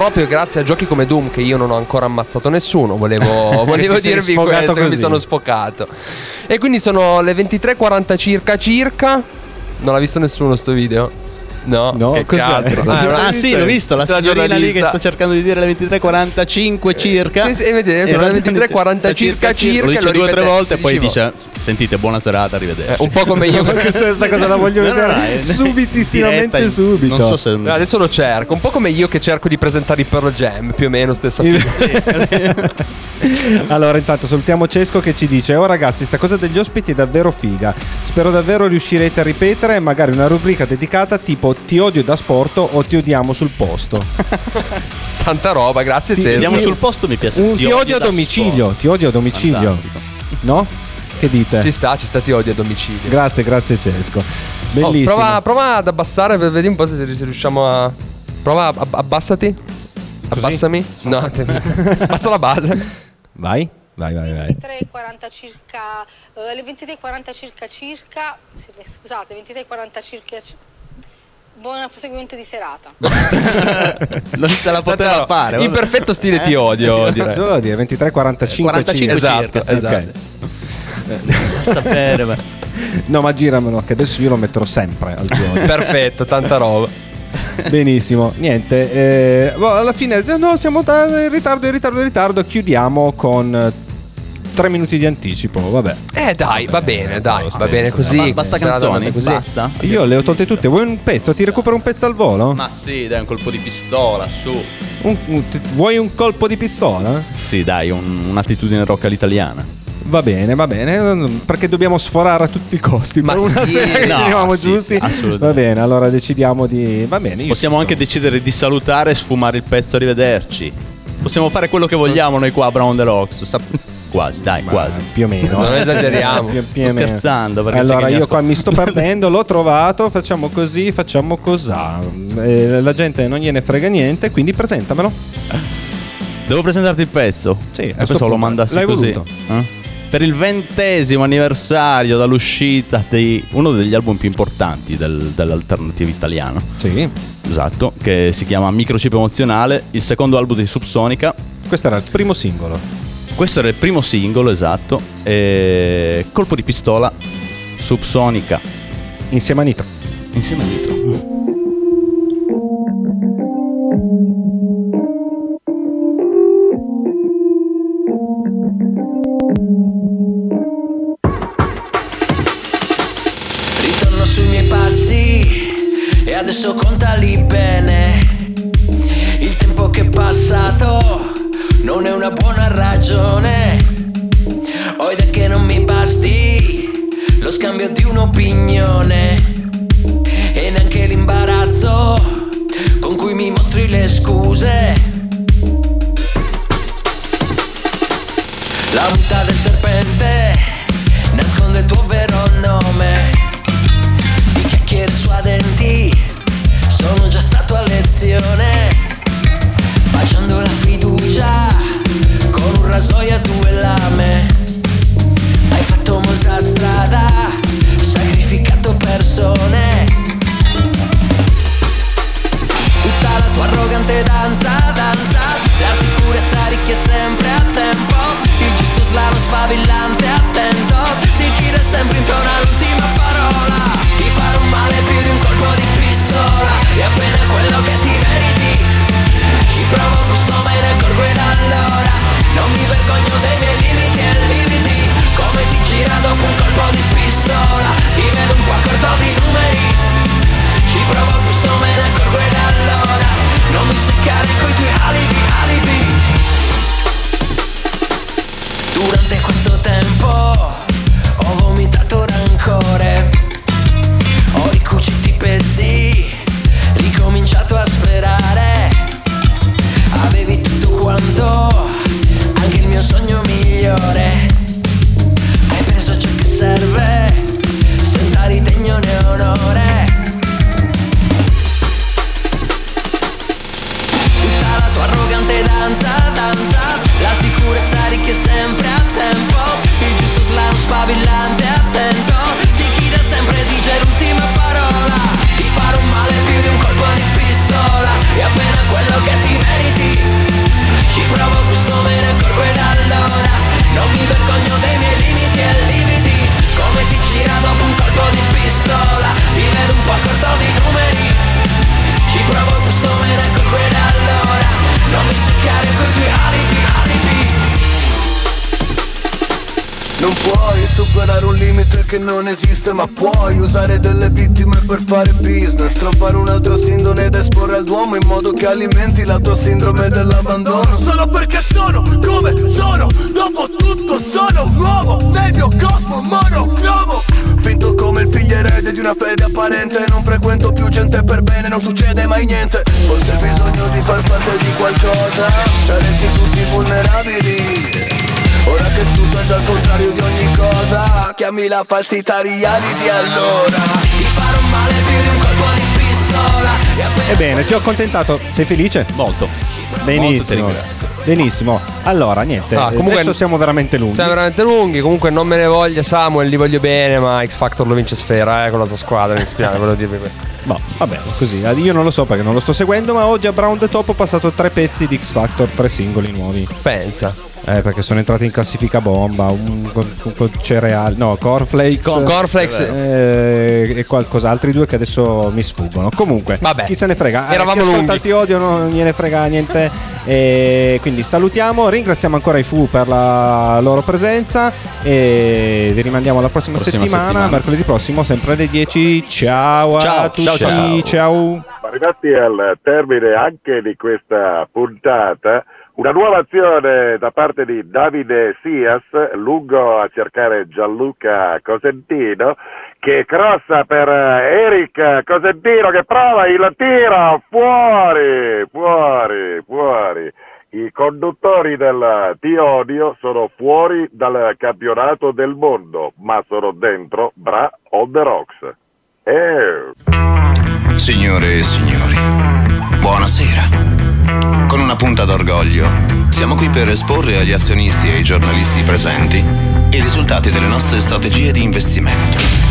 Proprio grazie a giochi come Doom che io non ho ancora ammazzato nessuno. Volevo, <laughs> volevo dirvi questo, che mi così. sono sfocato. E quindi sono le 23.40 circa circa. Non l'ha visto nessuno sto video? No, No, che cazzo. Ah, Ah, sì, l'ho visto. La La signorina lì che sta cercando di dire le 23.45 circa. Sì, sì, e vedete, sono le 23.40 circa, circa, Lo dice lo due o tre volte e poi 16 dice: Sentite, buona serata, arrivederci. Eh, un po' come io. <laughs> Questa cosa la voglio No, no, vedere no, è- <laughs> subitissimamente subito. Non so se. No, adesso lo cerco, un po' come io che cerco di presentare i Pearl Jam, più o meno stessa <laughs> allora, intanto salutiamo Cesco che ci dice: Oh ragazzi, sta cosa degli ospiti è davvero figa. Spero davvero riuscirete a ripetere magari una rubrica dedicata tipo Ti odio da sporto o Ti odiamo sul posto. <laughs> Tanta roba, grazie Ti- Cesare. Andiamo sul posto, mi piace. Un ti, odio a da domicilio. sport. Ti odio a domicilio. Fantastico. No? Che dite? Ci sta, ci sta ti odio a domicilio. Grazie, grazie Cesco. Oh, Bellissimo. prova, prova ad abbassare, vedi un po' se, riusciamo a. Prova, ab- abbassati. Abbassami. No, <laughs> te- abbassa la base. Vai, vai, vai, vai. 23.40 circa, eh, alle 23.40 circa circa, scusate, 23.40 circa, Buon proseguimento di serata. <laughs> non ce la poteva Tantaro, fare. In perfetto stile ti odio, direi. Solo dire 23 45 45 Esatto, circa, sì, esatto. A sapere, ma- No, ma giramelo che adesso io lo metterò sempre al giorno. <laughs> Perfetto, tanta roba. Benissimo, niente. eh, boh, alla fine, no, siamo in ritardo, in ritardo, in ritardo. Chiudiamo con eh, tre minuti di anticipo. Vabbè, Eh dai, va bene, dai, va bene così. Ba- basta canzoni, così. basta. io le ho tolte tutte. Vuoi un pezzo? Ti recupero un pezzo al volo? Ma sì, dai, un colpo di pistola, su. Un- un- ti- vuoi un colpo di pistola? Sì, dai, un- un'attitudine rock all'italiana. Va bene, va bene, perché dobbiamo sforare a tutti i costi. Ma per una sì, sera che no, eravamo sì, giusti. assolutamente. Va bene, allora decidiamo di. Va bene, io Possiamo anche decidere di salutare e sfumare il pezzo, arrivederci. Possiamo fare quello che vogliamo noi qua a Brown Deluxe. Sap- quasi, dai, Ma quasi. Più o meno. Non <laughs> esageriamo. Più- più o Sto meno. scherzando, perché allora io qua mi sto perdendo, l'ho trovato, facciamo così, facciamo cosà. Eh, la gente non gliene frega niente, quindi presentamelo. Devo presentarti il pezzo? Sì, sto pensavo lo mandassi L'hai così. voluto? Eh? Per il ventesimo anniversario dall'uscita di uno degli album più importanti del- dell'alternativa italiana. Sì. Esatto, che si chiama Microchip Emozionale, il secondo album di Subsonica. Questo era il primo singolo. Questo era il primo singolo, esatto. E colpo di pistola, Subsonica. Insieme a Nitro. Insieme a Nitro. Che alimenti la tua sindrome dell'abbandono. Solo perché sono come sono Dopo tutto sono un uomo Nel mio cosmo monocromo. Finto come il figlio erede di una fede apparente Non frequento più gente per bene, non succede mai niente. Forse hai bisogno di far parte di qualcosa Saresti tutti vulnerabili. Ora che tutto è già al contrario di ogni cosa Chiami la falsità reality allora Ebbene, ti ho accontentato. Sei felice? Molto. Benissimo. Molto. Benissimo. Allora, niente. Ah, comunque- adesso siamo veramente lunghi. Siamo veramente lunghi. Comunque non me ne voglia Samuel, li voglio bene, ma X Factor lo vince Sfera, eh, con la sua squadra. Mi spiace, volevo dirvi questo. Boh, va bene, così. Io non lo so perché non lo sto seguendo, ma oggi a Brown the Top ho passato tre pezzi di X Factor, tre singoli nuovi. Pensa. Eh, perché sono entrati in classifica bomba, un, con, con- con cereali, no, cornflakes, Con- cornflakes. eh, e qualcosa, altri due che adesso mi sfuggono. Comunque, Vabbè. chi se ne frega? Eh, Eravamo chi ascolta ti odio non gliene frega niente. E quindi salutiamo, ringraziamo ancora i Fu per la loro presenza e vi rimandiamo alla prossima, Prossima settimana, settimana. mercoledì prossimo, sempre alle 10. Ciao, Ciao, a tutti, ciao, ciao. ciao. Arrivati al termine anche di questa puntata, una nuova azione da parte di Davide Sias, lungo a cercare Gianluca Cosentino, che crossa per eh, Eric Cosentino che prova il tiro, fuori, fuori, fuori. I conduttori del Ti Odio sono fuori dal campionato del mondo, ma sono dentro Bra on the Rocks. Eh. Signore e signori, buonasera. Con una punta d'orgoglio, siamo qui per esporre agli azionisti e ai giornalisti presenti i risultati delle nostre strategie di investimento.